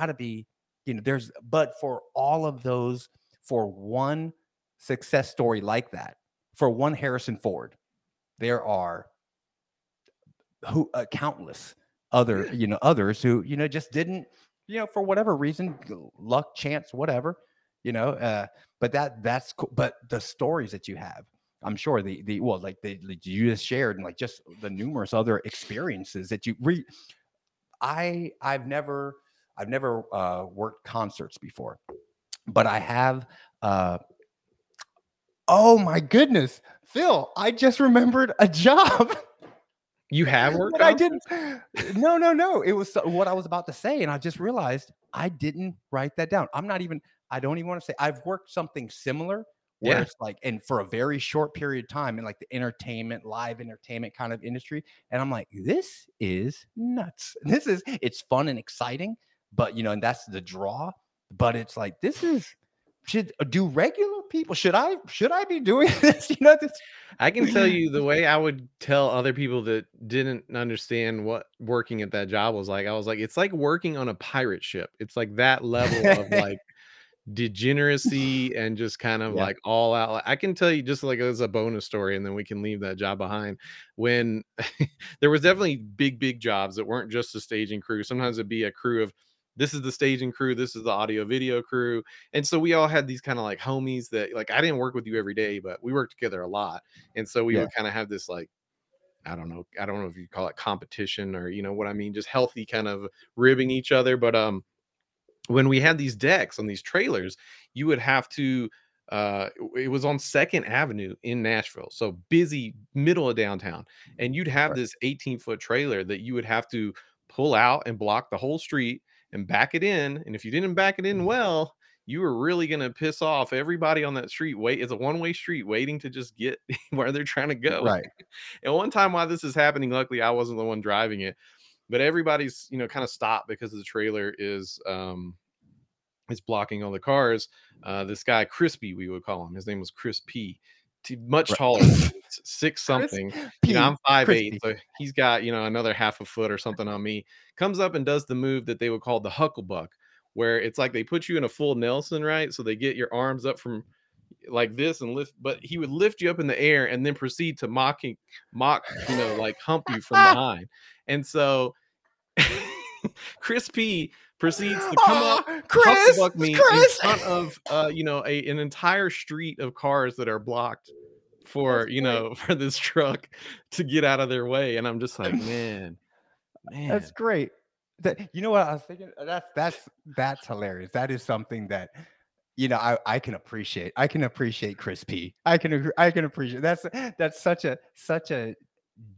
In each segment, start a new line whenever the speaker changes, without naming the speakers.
got to be, you know, there's, but for all of those, for one success story like that, for one Harrison Ford, there are who uh, countless other, you know, others who, you know, just didn't, you know, for whatever reason, luck, chance, whatever, you know, uh, but that that's cool. But the stories that you have, I'm sure the the well, like the, the you just shared and like just the numerous other experiences that you re I I've never I've never uh worked concerts before, but I have uh oh my goodness, Phil, I just remembered a job.
You have worked
but I didn't. No, no, no. It was what I was about to say, and I just realized I didn't write that down. I'm not even. I don't even want to say I've worked something similar where
Yeah.
it's like, and for a very short period of time in like the entertainment, live entertainment kind of industry, and I'm like, this is nuts. This is it's fun and exciting, but you know, and that's the draw. But it's like this is should uh, do regular people should I should I be doing this? You know, this
I can tell you the way I would tell other people that didn't understand what working at that job was like. I was like, it's like working on a pirate ship. It's like that level of like degeneracy and just kind of
Yeah.
like all out. I can tell you just like as a bonus story, and then we can leave that job behind. When there was definitely big, big jobs that weren't just a staging crew. Sometimes it'd be a crew of this is the staging crew, this is the audio video crew. And so we all had these kind of like homies that like I didn't work with you every day, but we worked together a lot. And so we
Yeah.
would kind of have this like I don't know, I don't know if you call it competition or you know what I mean, just healthy kind of ribbing each other. But um when we had these decks on these trailers, you would have to uh it was on Second Avenue in Nashville. So busy middle of downtown. And you'd have
Right.
this 18 foot trailer that you would have to pull out and block the whole street and back it in. And if you didn't back it in well, you were really gonna piss off everybody on that street. Wait, it's a one-way street waiting to just get where they're trying to go.
right.
And one time while this is happening, luckily I wasn't the one driving it, but everybody's you know kind of stopped because the trailer is um is blocking all the cars. Uh, this guy Crispy, we would call him. His name was Chris P. T- much
Right.
taller, than six something. You know, I'm five eight, so he's got you know another half a foot or something on me. Comes up and does the move that they would call the hucklebuck, where it's like they put you in a full Nelson, right? So they get your arms up from like this and lift, but he would lift you up in the air and then proceed to mocking, mock, you know, like hump you from behind. And so Chris P proceeds to come up
Oh, Chris,
hucklebuck me
Chris.
in front of uh you know a, an entire street of cars that are blocked for
That's
you
great.
know for this truck to get out of their way and i'm just like man man
That's great. That you know what I was thinking. Uh, That's that's that's hilarious. That is something that you know I, I can appreciate. I can appreciate Chris P. I can I can appreciate. That's that's such a such a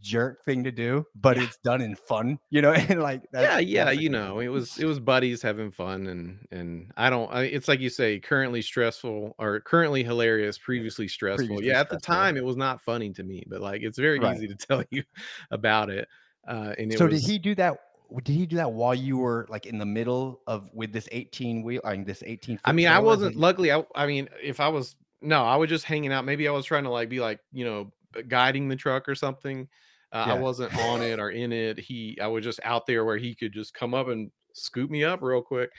jerk thing to do, but
Yeah.
it's done in fun. You know, and like
yeah yeah you know it was it was buddies having fun and and i don't I, it's like you say currently stressful or currently hilarious previously stressful
Previously
yeah at the time it was not funny to me but like it's very
Right.
easy to tell you about it uh and it
So
was
did he do that? Did he do that while you were like in the middle of with this 18 wheel, I mean this 18
I mean, I wasn't luckily. I, I mean, if I was no, I was just hanging out. Maybe I was trying to like be like you know guiding the truck or something. Uh, I wasn't on it or in it. He, I was just out there where he could just come up and scoop me up real quick.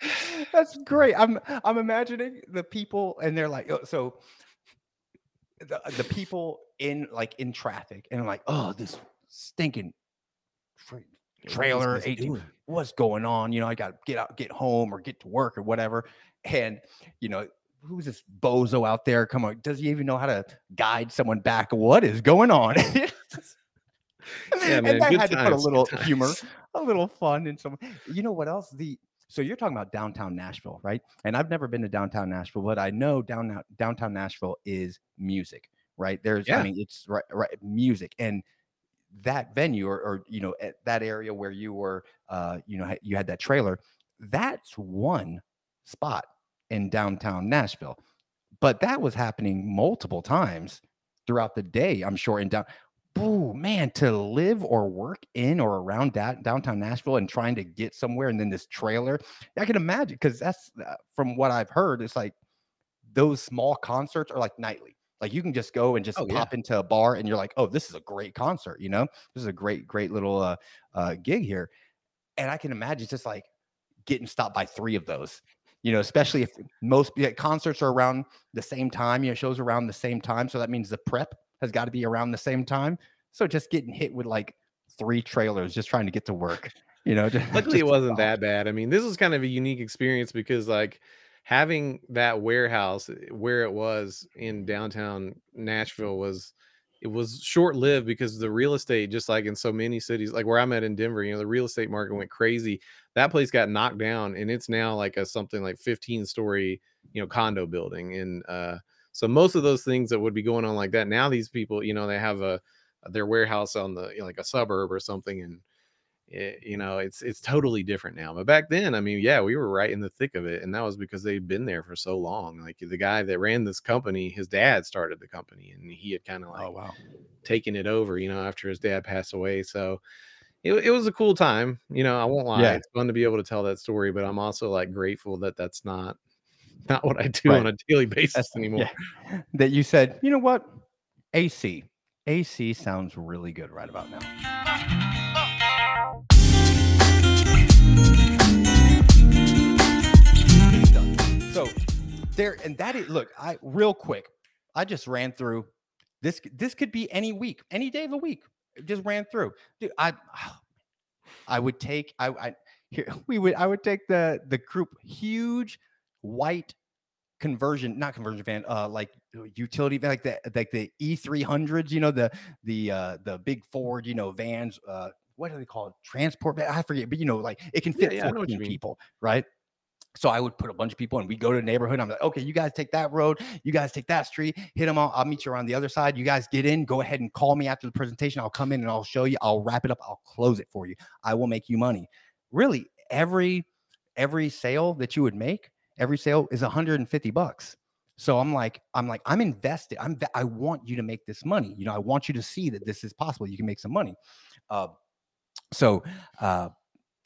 That's great. I'm I'm imagining the people and they're like, oh, so the, the people in like in traffic and like, oh, this stinking trailer,
What is this
18 what's going on? You know, I got to get out, get home or get to work or whatever. And you know, who's this bozo out there? Come on, does he even know how to guide someone back? What is going on?
Yeah, man,
and that had to put a little humor, a little fun in some. You know what else? The so you're talking about downtown Nashville, right? And I've never been to downtown Nashville, but I know down downtown Nashville is music, right? There's,
Yeah.
I mean, it's right, right, music, and that venue or, or you know at that area where you were, uh, you know, you had that trailer. That's one spot in downtown Nashville, but that was happening multiple times throughout the day. I'm sure in down. Boo, man, to live or work in or around da- downtown Nashville and trying to get somewhere, and then this trailer, I can imagine because that's uh, from what I've heard. It's like those small concerts are like nightly. Like you can just go and just
Oh, yeah.
pop into a bar, and you're like, "Oh, this is a great concert." You know, this is a great, great little uh, uh, gig here, and I can imagine just like getting stopped by three of those. You know, especially if most yeah, concerts are around the same time, you know, shows around the same time. So that means the prep has got to be around the same time. So just getting hit with like three trailers just trying to get to work. You know, just,
Luckily, it wasn't that bad. I mean, this was kind of a unique experience because, like, having that warehouse eh, where it was in downtown Nashville was it was short lived because the real estate, just like in so many cities, like where I'm at in Denver, you know, the real estate market went crazy. That place got knocked down, and it's now like a something like 15 story, you know, condo building. And uh, so most of those things that would be going on like that now, these people, you know, they have a their warehouse on the you know, like a suburb or something, and it, you know it's it's totally different now but back then i mean yeah we were right in the thick of it and that was because they'd been there for so long like the guy that ran this company his dad started the company and he had kind of like
Oh wow.
taken it over you know after his dad passed away so it, it was a cool time you know i won't lie
Yeah.
it's fun to be able to tell that story but i'm also like grateful that that's not not what i do
Right.
on a daily basis
That's-
anymore
yeah. That you said, you know what? AC. AC sounds really good right about now. So there, and that is look, I real quick, I just ran through this. This could be any week, any day of the week. Just ran through. Dude, I I would take I, I here we would I would take the the group huge white conversion not conversion van uh like uh, utility van like the like the E300s you know the the uh the big Ford you know vans uh what do they call it? Transport van? I forget but you know like it can fit
yeah, I know what you
14 people right so I would put a bunch of people and we go to the neighborhood. I'm like, okay, you guys take that road, you guys take that street, hit them all. I'll meet you around the other side. You guys get in, go ahead and call me after the presentation. I'll come in and I'll show you, I'll wrap it up, I'll close it for you. I will make you money. Really, every every sale that you would make, every sale is 150 bucks. So I'm like, I'm like, I'm invested. I'm I want you to make this money. You know, I want you to see that this is possible. You can make some money. Uh, so uh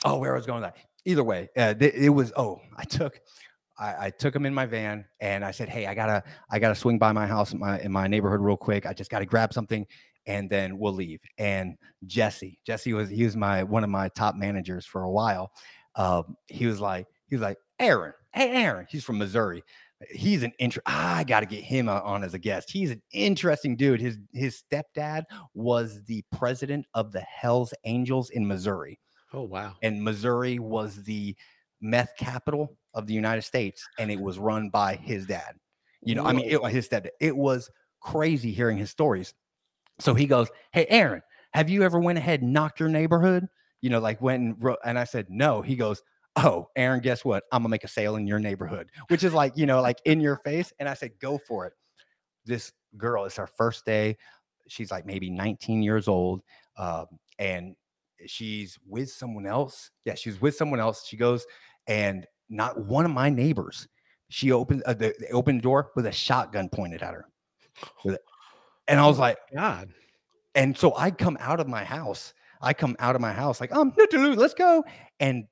oh, where I was going with that. Either way, uh, th- it was oh, I took I, I took him in my van and I said, Hey, I gotta I gotta swing by my house in my in my neighborhood real quick. I just gotta grab something and then we'll leave. And Jesse, Jesse was he was my one of my top managers for a while. Um, he was like, he was like, Aaron, hey Aaron, he's from Missouri. He's an inter- I got to get him on as a guest. He's an interesting dude. His his stepdad was the president of the Hell's Angels in Missouri
oh wow
and Missouri was the meth capital of the United States, and it was run by his dad. You know, I mean, it, his dad. It was crazy hearing his stories. So he goes, "Hey, Aaron, have you ever went ahead and knocked your neighborhood? You know, like went and wrote." And I said, "No." He goes, "Oh, Aaron, guess what? I'm gonna make a sale in your neighborhood," which is like, you know, like in your face. And I said, "Go for it." This girl, it's her first day. She's like maybe 19 years old, um, and she's with someone else. Yeah, she's with someone else. She goes, and not one of my neighbors. She opened uh, the, opened the door with a shotgun pointed at her. And I was like,
god
and so I come out of my house. I come out of my house like, um, let's go. And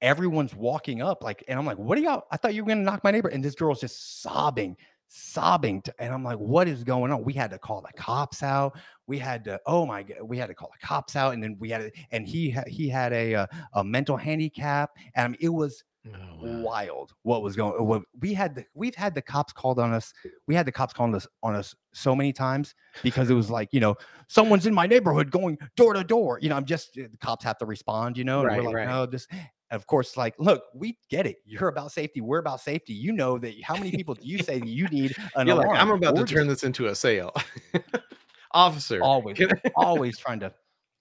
everyone's walking up, like, and I'm like, what are y'all? I thought you were gonna knock my neighbor. And this girl's just sobbing, sobbing. To, and I'm like, what is going on? We had to call the cops out. We had to, oh my god, we had to call the cops out. And then we had to, and he ha- he had a uh, a mental handicap. And I mean, it was
oh, wow.
wild what was going what we had the we've had the cops called on us we had the cops calling us on us so many times because it was like you know someone's in my neighborhood going door to door you know i'm just the cops have to respond you know and
Right,
we're like
right.
no this of course like look we get it you're about safety we're about safety you know that how many people do you say that you need an
You're like,
alarm
i'm about to turn this into a sale. Officer
always always trying to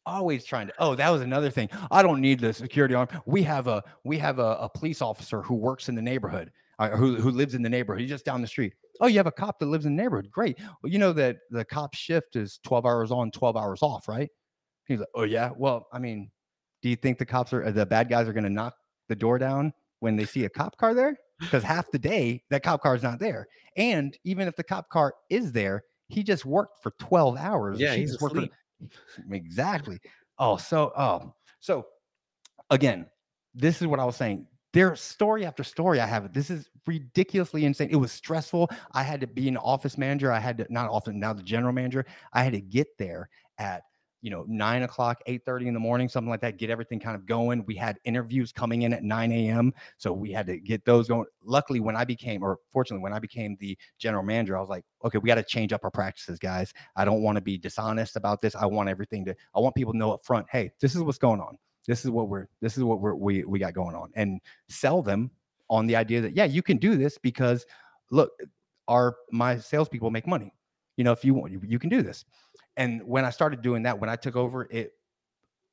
always trying to oh that was another thing i don't need the security arm we have a we have a, a police officer who works in the neighborhood uh, who, who lives in the neighborhood he's just down the street oh you have a cop that lives in the neighborhood great. Well you know that the cop shift is 12 hours on 12 hours off right? He's like oh yeah well i mean do you think the cops are the bad guys are going to knock the door down when they see a cop car there? Because half the day that cop car is not there. And even if the cop car is there he just worked for 12 hours.
Yeah, he's
for- exactly. Oh so oh so again this is what i was saying. There's story after story i have this is ridiculously insane. It was stressful. I had to be an office manager. I had to not often now the general manager. I had to get there at you know, nine o'clock, eight thirty in the morning, something like that. Get everything kind of going. We had interviews coming in at nine a.m., so we had to get those going. Luckily, when I became, or fortunately, when I became the general manager, I was like, okay, we got to change up our practices, guys. I don't want to be dishonest about this. I want everything to. I want people to know up front, hey, this is what's going on. This is what we're. This is what we're, we we got going on, and sell them on the idea that yeah, you can do this because look, our my salespeople make money. You know, if you want, you, you can do this and when I started doing that, when I took over, it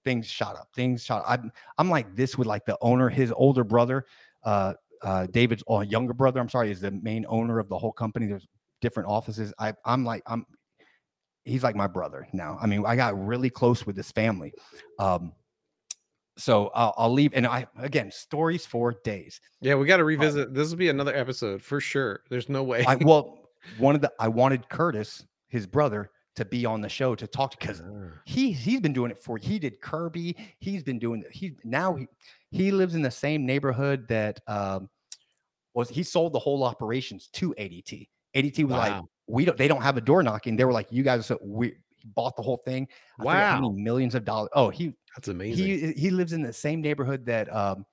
things shot up. Things shot. I'm I'm like this with like the owner, his older brother, uh, uh, David's uh, younger brother. I'm sorry, is the main owner of the whole company. There's different offices. I I'm like I'm. He's like my brother now. I mean, I got really close with this family. Um, so I'll, I'll leave. And I again, stories for days.
Yeah, we got to revisit. Um, this will be another episode for sure. There's no way.
I, well, one of the I wanted Curtis, his brother, to be on the show to talk to because uh. he he's been doing it for he did Kirby. He's been doing he now he he lives in the same neighborhood that um was he sold the whole operations to ADT. ADT was wow. like, we don't they don't have a door knocking. They were like, you guys so we bought the whole thing.
I wow.
millions of dollars. Oh, he
that's amazing.
He he lives in the same neighborhood that um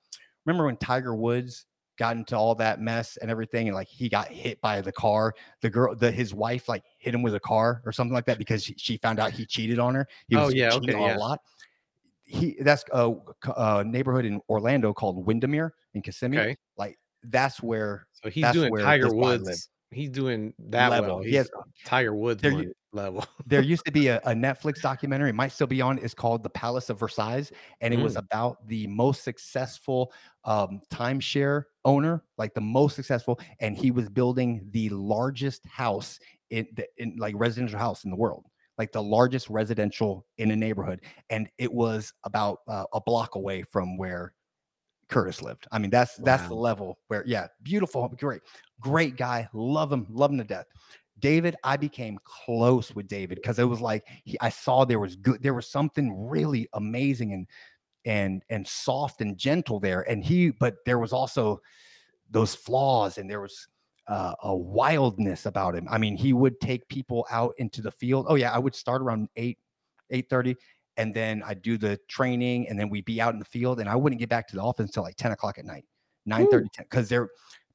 remember when Tiger Woods got into all that mess and everything and like he got hit by the car the girl the his wife like hit him with a car or something like that because she, she found out he cheated on her he
was oh yeah okay yeah.
a lot he that's a, a, neighborhood in orlando called windermere in kissimmee okay. like that's where
so he's doing tiger woods he's doing that level well. He's Tiger Woods there, level.
there used to be a, a, Netflix documentary, it might still be on. It's called The Palace of Versailles, and it mm. was about the most successful um, timeshare owner, like the most successful, and he was building the largest house in, the, in like residential house in the world. Like the largest residential in a neighborhood, and it was about uh, a block away from where Curtis lived. I mean, that's wow. that's the level where, yeah, beautiful, great, great guy, love him, love him to death. David, I became close with David because it was like he, I saw there was good, there was something really amazing and and and soft and gentle there, and he, but there was also those flaws, and there was uh, a wildness about him. I mean, he would take people out into the field. Oh yeah, I would start around eight, eight thirty, and then I'd do the training, and then we'd be out in the field, and I wouldn't get back to the office until like ten o'clock at night, 9 30, because there,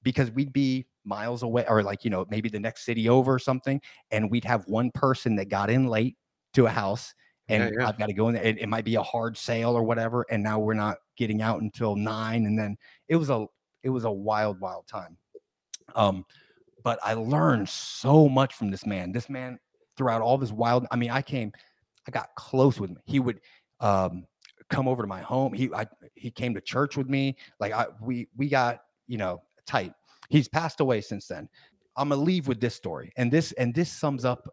because we'd be miles away or like, you know, maybe the next city over or something. And we'd have one person that got in late to a house and yeah, yeah. I've got to go in there. It, it, might be a hard sale or whatever. And now we're not getting out until nine. And then it was a, it was a wild, wild time. Um, but I learned so much from this man. This man throughout all this wild, I mean, I came, I got close with him. He would, um, come over to my home. He, I, he came to church with me. Like I, we, we got, you know, tight. He's passed away since then. I'm gonna leave with this story, and this and this sums up.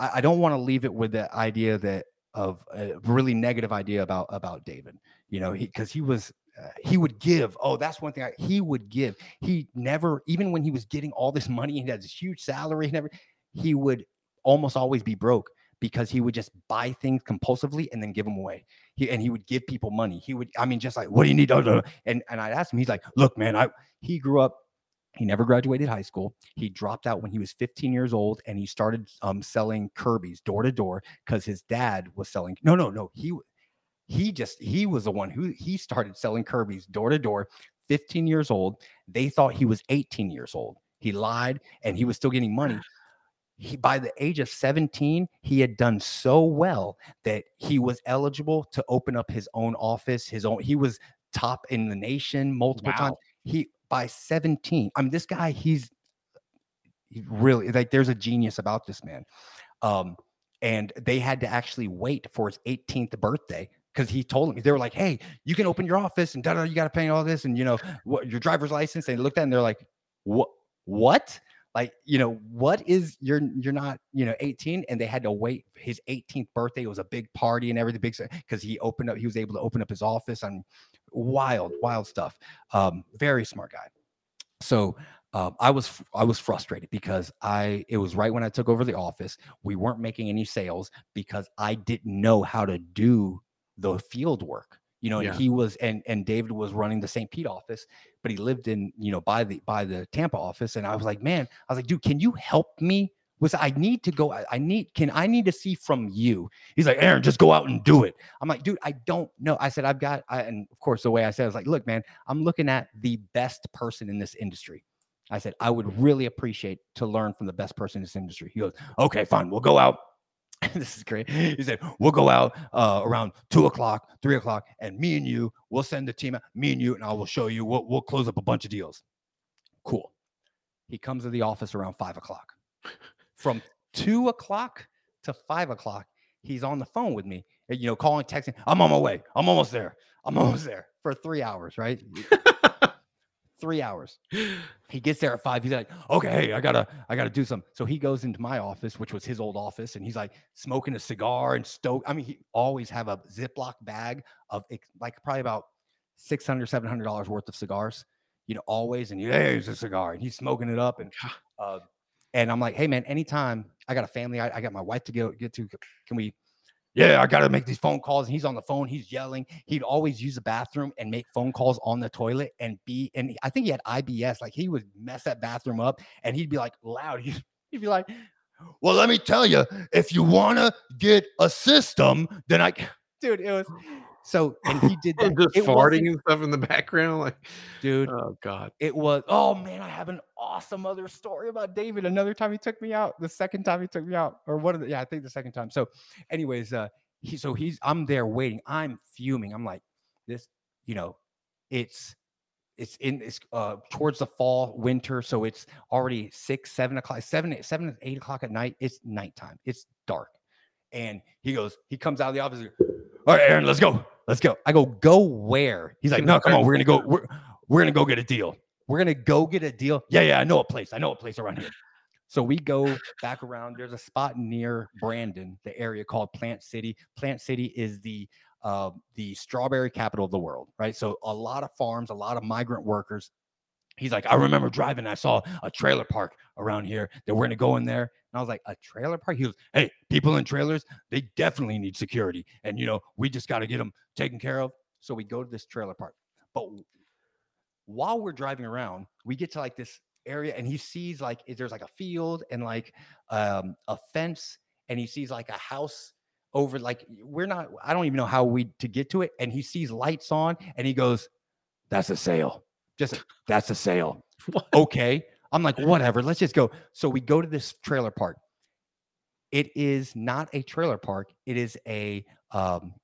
I, I don't want to leave it with the idea that of a really negative idea about about David. You know, because he, he, was uh, he would give. Oh, that's one thing. I, he would give. He never, even when he was getting all this money, he had this huge salary. He never, he would almost always be broke because he would just buy things compulsively and then give them away. He and he would give people money. He would, I mean, just like, what do you need? And and I'd ask him, he's like, look, man, I he grew up. He never graduated high school. He dropped out when he was 15 years old, and he started um, selling Kirby's door to door because his dad was selling. No, no, no. He he just he was the one who he started selling Kirby's door to door. 15 years old. They thought he was 18 years old. He lied, and he was still getting money he by the age of 17 he had done so well that he was eligible to open up his own office his own he was top in the nation multiple wow. times he by 17 i mean this guy he's he really like there's a genius about this man um and they had to actually wait for his 18th birthday because he told me they were like hey you can open your office and da, da, you got to pay all this and you know what your driver's license they looked at and they're like what what like you know what is you're you're not you know 18 and they had to wait his 18th birthday it was a big party and everything big because he opened up he was able to open up his office and wild wild stuff um very smart guy so um, I was I was frustrated because I it was right when I took over the office. We weren't making any sales because I didn't know how to do the field work you know, yeah. and he was and and David was running the St. Pete office, but he lived in, you know, by the by the Tampa office. And I was like, man, I was like, dude, can you help me was I need to go. I, I need can I need to see from you. He's like, Aaron, just go out and do it. I'm like, dude, I don't know. I said, I've got, I, and of course, the way I said, I was like, look, man, I'm looking at the best person in this industry. I said, I would really appreciate to learn from the best person in this industry. He goes, okay, fine, we'll go out. this is great. He said, we'll go out uh, around two o'clock, three o'clock, and me and you, we'll send the team out, me and you, and I will show you. We'll, we'll close up a bunch of deals. Cool. He comes to the office around five o'clock. From two o'clock to five o'clock, he's on the phone with me, you know, calling, texting. I'm on my way. I'm almost there. I'm almost there for three hours, right? three hours. He gets there at five. He's like, okay, I gotta, I gotta do something. So he goes into my office, which was his old office, and he's like smoking a cigar and stoke. I mean, he always have a Ziploc bag of like probably about 600 700 dollars worth of cigars you know always and he, hey, here's a cigar and he's smoking it up and uh, and i'm like hey man anytime i got a family i, I got my wife to go get to can we yeah, I got to make these phone calls. And he's on the phone, he's yelling. He'd always use the bathroom and make phone calls on the toilet and be, and I think he had IBS. Like he would mess that bathroom up and he'd be like loud. He'd, he'd be like, well, let me tell you, if you want to get a system, then I, dude, it was so, and he did that.
Just farting and stuff in the background, like,
dude.
Oh God,
it was. Oh man, I have an awesome other story about David. Another time he took me out. The second time he took me out, or what? Yeah, I think the second time. So, anyways, uh, he so he's I'm there waiting. I'm fuming. I'm like, this, you know, it's it's in it's uh towards the fall winter so it's already six seven o'clock seven eight, seven eight o'clock at night it's nighttime it's dark and he goes he comes out of the office all right, Aaron, let's go. Let's go. I go, go where? He's like, no, come on. We're gonna go. We're we're gonna go get a deal. We're gonna go get a deal. Yeah, yeah. I know a place. I know a place around here. So we go back around. There's a spot near Brandon, the area called Plant City. Plant City is the uh, the strawberry capital of the world, right? So a lot of farms, a lot of migrant workers. He's like, I remember driving. I saw a trailer park around here that we're gonna go in there. And I was like, a trailer park? He goes, hey, people in trailers, they definitely need security. And, you know, we just got to get them taken care of. So we go to this trailer park. But while we're driving around, we get to like this area and he sees like there's like a field and like um, a fence and he sees like a house over like we're not i don't even know how we to get to it and he sees lights on and he goes that's a sale just that's a sale okay I'm like, whatever, let's just go. So we go to this trailer park. It is not a trailer park. It is a um,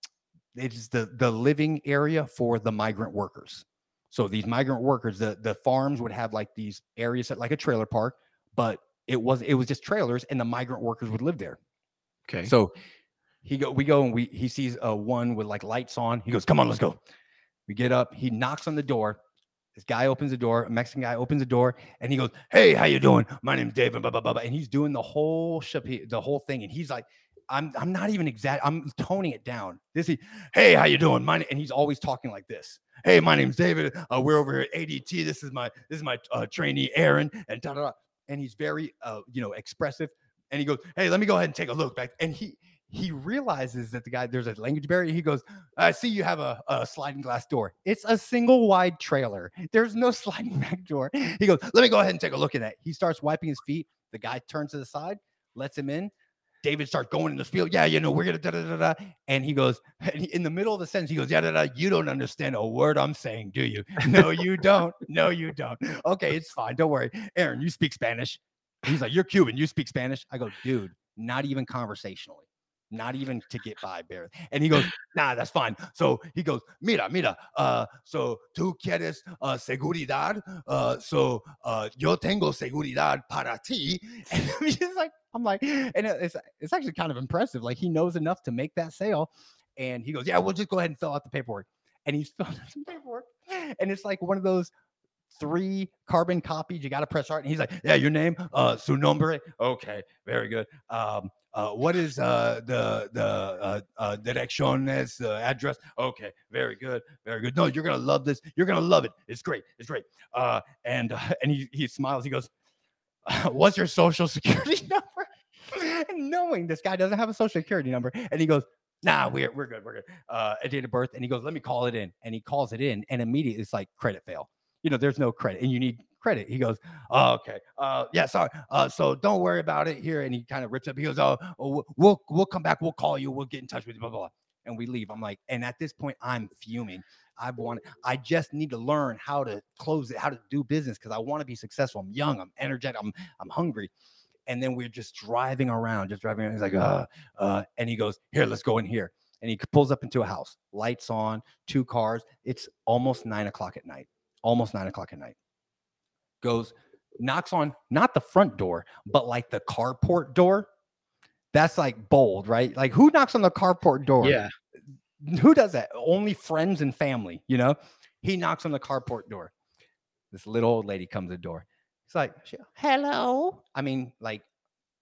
it is the the living area for the migrant workers. So these migrant workers, the the farms would have like these areas that like a trailer park, but it was it was just trailers, and the migrant workers would live there.
Okay.
So he go we go and we he sees a one with like lights on. He goes, "Come on, let's go." We get up. He knocks on the door. This guy opens the door, a Mexican guy opens the door, and he goes, "Hey, how you doing? My name's David." Blah, blah, blah, blah. And he's doing the whole the whole thing, and he's like, "I'm I'm not even exact. I'm toning it down." This he, "Hey, how you doing?" My and he's always talking like this. "Hey, my name's David. Uh, we're over here at ADT. This is my this is my uh, trainee Aaron." And da da. And he's very uh, you know expressive. And he goes, "Hey, let me go ahead and take a look back." And he he realizes that the guy there's a language barrier. He goes, "I see you have a, a sliding glass door. It's a single wide trailer. There's no sliding back door." He goes, "Let me go ahead and take a look at that." He starts wiping his feet. The guy turns to the side, lets him in. David starts going in the field. Yeah, you know, we're gonna da da da da. And he goes, and he, in the middle of the sentence, he goes, Yeah, da da. You don't understand a word I'm saying, do you? No, you don't. No, you don't. Okay, it's fine. Don't worry. Aaron, you speak Spanish. He's like, You're Cuban. You speak Spanish. I go, Dude, not even conversationally not even to get by barely. And he goes, nah, that's fine. So he goes, mira, mira, uh, so tú quieres uh, seguridad, uh, so uh, yo tengo seguridad para ti. And I'm like, I'm like, and it's it's actually kind of impressive. Like he knows enough to make that sale. And he goes, yeah, we'll just go ahead and fill out the paperwork. And he's filling out some paperwork, and it's like one of those three carbon copies. You got to press start. And he's like, yeah, your name, uh, su nombre. Okay, very good. Um, uh, what is uh, the the uh, uh, direcciones uh, address? Okay, very good, very good. No, you're gonna love this. You're gonna love it. It's great. It's great. Uh, and uh, and he he smiles. He goes, "What's your social security number?" knowing this guy doesn't have a social security number, and he goes, "Nah, we're we're good. We're good." Uh, a date of birth, and he goes, "Let me call it in," and he calls it in, and immediately it's like credit fail. You know, there's no credit, and you need credit. He goes, oh, okay, uh, yeah, sorry. Uh, so don't worry about it here. And he kind of rips up. He goes, oh, oh, we'll we'll come back. We'll call you. We'll get in touch with you. Blah blah. blah. And we leave. I'm like, and at this point, I'm fuming. I want, I just need to learn how to close it, how to do business because I want to be successful. I'm young. I'm energetic. I'm I'm hungry. And then we're just driving around, just driving around. He's like, uh, uh, and he goes, here, let's go in here. And he pulls up into a house, lights on, two cars. It's almost nine o'clock at night. Almost nine o'clock at night. Goes, knocks on not the front door, but like the carport door. That's like bold, right? Like who knocks on the carport door?
Yeah.
Who does that? Only friends and family, you know? He knocks on the carport door. This little old lady comes to the door. It's like, hello. I mean, like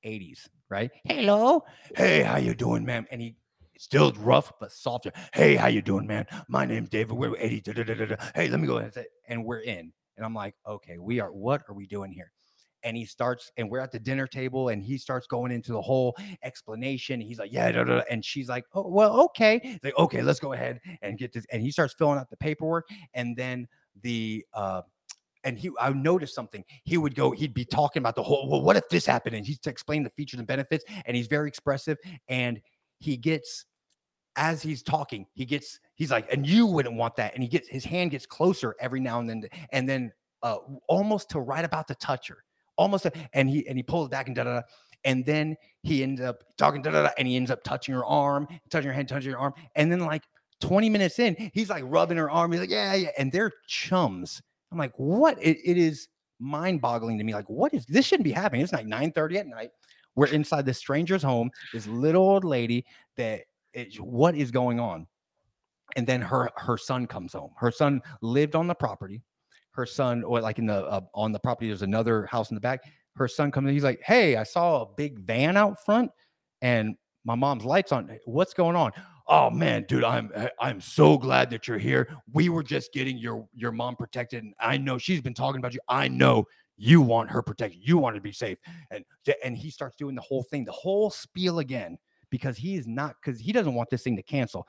80s, right? Hello. Hey, how you doing, ma'am? And he still rough but softer. Hey, how you doing, man? My name's David. We're ADT. da, da, da. Hey, let me go ahead and say, and we're in. And I'm like, okay, we are. What are we doing here? And he starts, and we're at the dinner table, and he starts going into the whole explanation. He's like, yeah, da, da, da. and she's like, oh, well, okay. He's like, okay, let's go ahead and get this. And he starts filling out the paperwork, and then the uh and he I noticed something. He would go, he'd be talking about the whole, well, what if this happened? And he's to explain the features and benefits, and he's very expressive. And he gets as he's talking, he gets, he's like, and you wouldn't want that. And he gets his hand gets closer every now and then, and then uh almost to right about to touch her. Almost to, and he and he pulls back and da da da. And then he ends up talking da da da, and he ends up touching her arm, touching her hand, touching her arm. And then like 20 minutes in, he's like rubbing her arm. He's like, yeah, yeah. And they're chums. I'm like, what? It, it is mind-boggling to me. Like, what is this? Shouldn't be happening. It's like 9:30 at night. We're inside this stranger's home. This little old lady that it, what is going on? And then her her son comes home. Her son lived on the property. Her son, or like in the uh, on the property, there's another house in the back. Her son comes in. He's like, "Hey, I saw a big van out front, and my mom's lights on. What's going on?" Oh man, dude, I'm I- I'm so glad that you're here. We were just getting your your mom protected, and I know she's been talking about you. I know you want her protected. You want to be safe, and and he starts doing the whole thing, the whole spiel again, because he is not because he doesn't want this thing to cancel.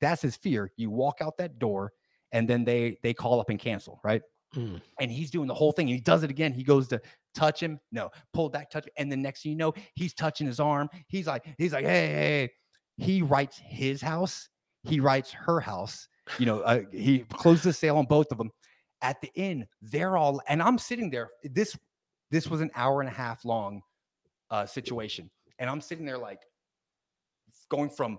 That's his fear. You walk out that door, and then they they call up and cancel, right?
Mm.
and he's doing the whole thing. And he does it again. He goes to touch him, no, pull back, touch, Him. and the next thing you know, he's touching his arm. He's like, he's like, hey, hey, hey. He writes his house. He writes her house. You know, uh, he closes the sale on both of them. At the end, they're all, and I'm sitting there. This this was an hour and a half long uh, situation, and I'm sitting there like going from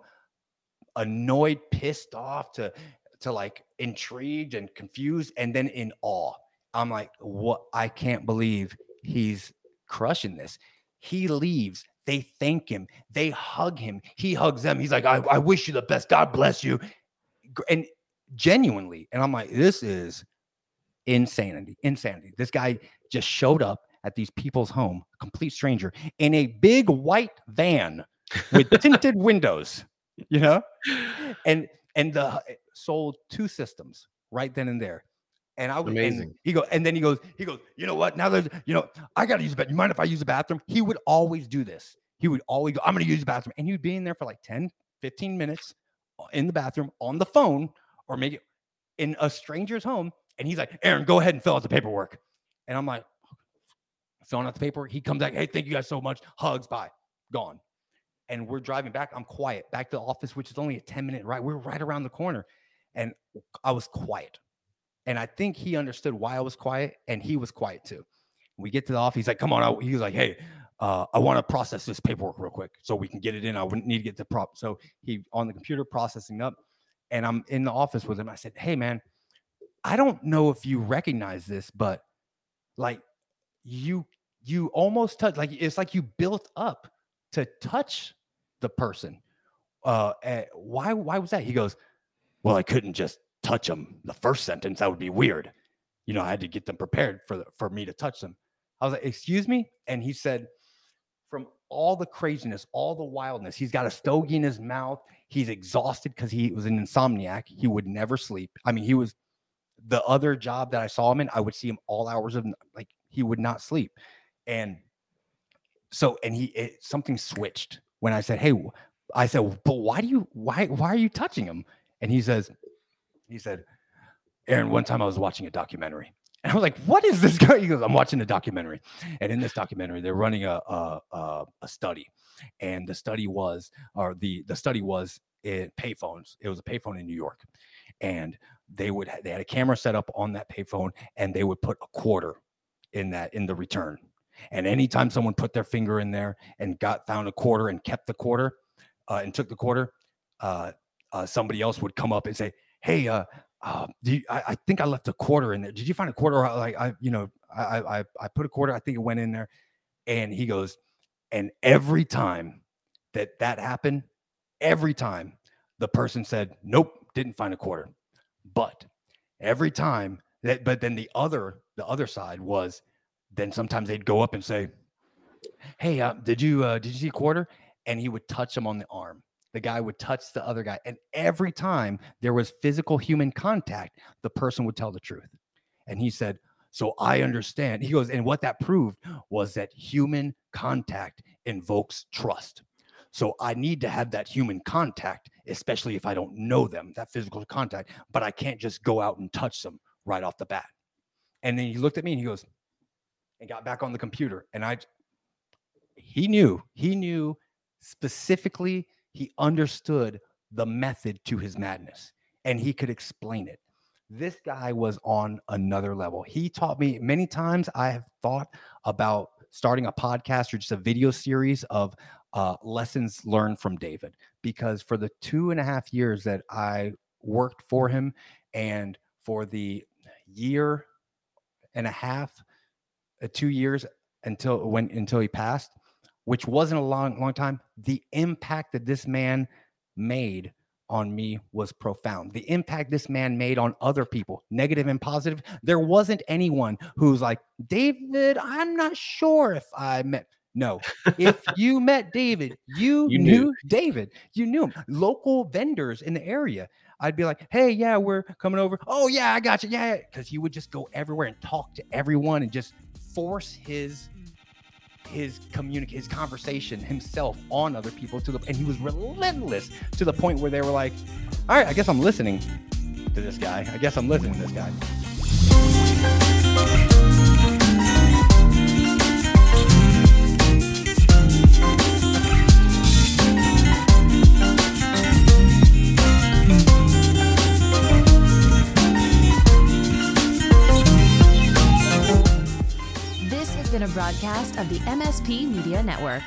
annoyed, pissed off to to like intrigued and confused and then in awe. I'm like, what? I can't believe he's crushing this. He leaves. They thank him. They hug him. He hugs them. He's like, I, I wish you the best. God bless you. And genuinely, and I'm like, this is insanity. Insanity. This guy just showed up at these people's home, complete stranger, in a big white van with tinted windows, you know? and and the sold two systems right then and there. And I was and
Amazing.
he go and then he goes, he goes, you know what? Now there's, you know, I gotta use the bathroom. You mind if I use the bathroom? He would always do this. He would always go, I'm gonna use the bathroom. And he'd be in there for like 10, 15 minutes uh, in the bathroom on the phone or maybe in a stranger's home. And he's like, Aaron, go ahead and fill out the paperwork. And I'm like, filling out the paperwork. He comes back, hey, thank you guys so much. Hugs, bye, gone and we're driving back. I'm quiet back to the office, which is only a 10 minute ride. We're right around the corner. And I was quiet. And I think he understood why I was quiet, and he was quiet too. We get to the office. He's like, come on. I, he was like, hey, uh, I want to process this paperwork real quick so we can get it in. I wouldn't need to get the prop. So he on the computer processing up, and I'm in the office with him. I said, hey, man, I don't know if you recognize this, but like you, you almost touch, like it's like you built up to touch the person. Uh, why? Why was that? He goes, "Well, I couldn't just touch them the first sentence. That would be weird. You know, I had to get them prepared for the, for me to touch them." I was like, "Excuse me," and he said, "From all the craziness, all the wildness, he's got a stogie in his mouth. He's exhausted because he was an insomniac. He would never sleep. I mean, he was." The other job that I saw him in, I would see him all hours of like he would not sleep, and so and he it, something switched when I said, "Hey," I said, "But why do you why why are you touching him?" And he says, he said, "Aaron, one time I was watching a documentary And I was like, "What is this guy?" He goes, "I'm watching a documentary, and in this documentary, they're running a a, a, a study, and the study was, or the the study was in payphones. It was a payphone in New York, and they would they had a camera set up on that payphone, and they would put a quarter in that in the return. And anytime someone put their finger in there and got found a quarter and kept the quarter, uh, and took the quarter, uh, uh, somebody else would come up and say, "Hey, uh, uh, you, I, I think I left a quarter in there. Did you find a quarter? Like I, you know, I, I- I put a quarter. I think it went in there." And he goes, and every time that that happened, every time the person said, "Nope, didn't find a quarter," but every time that, but then the other, the other side was, then sometimes they'd go up and say, "Hey, uh, did you, uh, did you see a quarter?" And he would touch him on the arm the guy would touch the other guy. And every time there was physical human contact, the person would tell the truth. And he said, So I understand. He goes, And what that proved was that human contact invokes trust. So I need to have that human contact, especially if I don't know them, that physical contact, but I can't just go out and touch them right off the bat. And then he looked at me and he goes, and got back on the computer. And I, he knew, he knew specifically he understood the method to his madness and he could explain it. This guy was on another level. He taught me many times. I have thought about starting a podcast or just a video series of uh, lessons learned from David because for the two and a half years that I worked for him and for the year and a half, Uh, two years until when until he passed, which wasn't a long, long time, the impact that this man made on me was profound. The impact this man made on other people, negative and positive. There wasn't anyone who's like, David, I'm not sure if I met. No, if you met David, you,
You
knew.
knew.
David. You knew him. Local vendors in the area. I'd be like, hey, yeah, we're coming over. Oh, yeah, I got you. Yeah. Because he would just go everywhere and talk to everyone and just force his his communic his conversation himself on other people to the and he was relentless to the point where they were like all right i guess i'm listening to this guy. I guess i'm listening to this guy
been a broadcast of the MSP Media Network.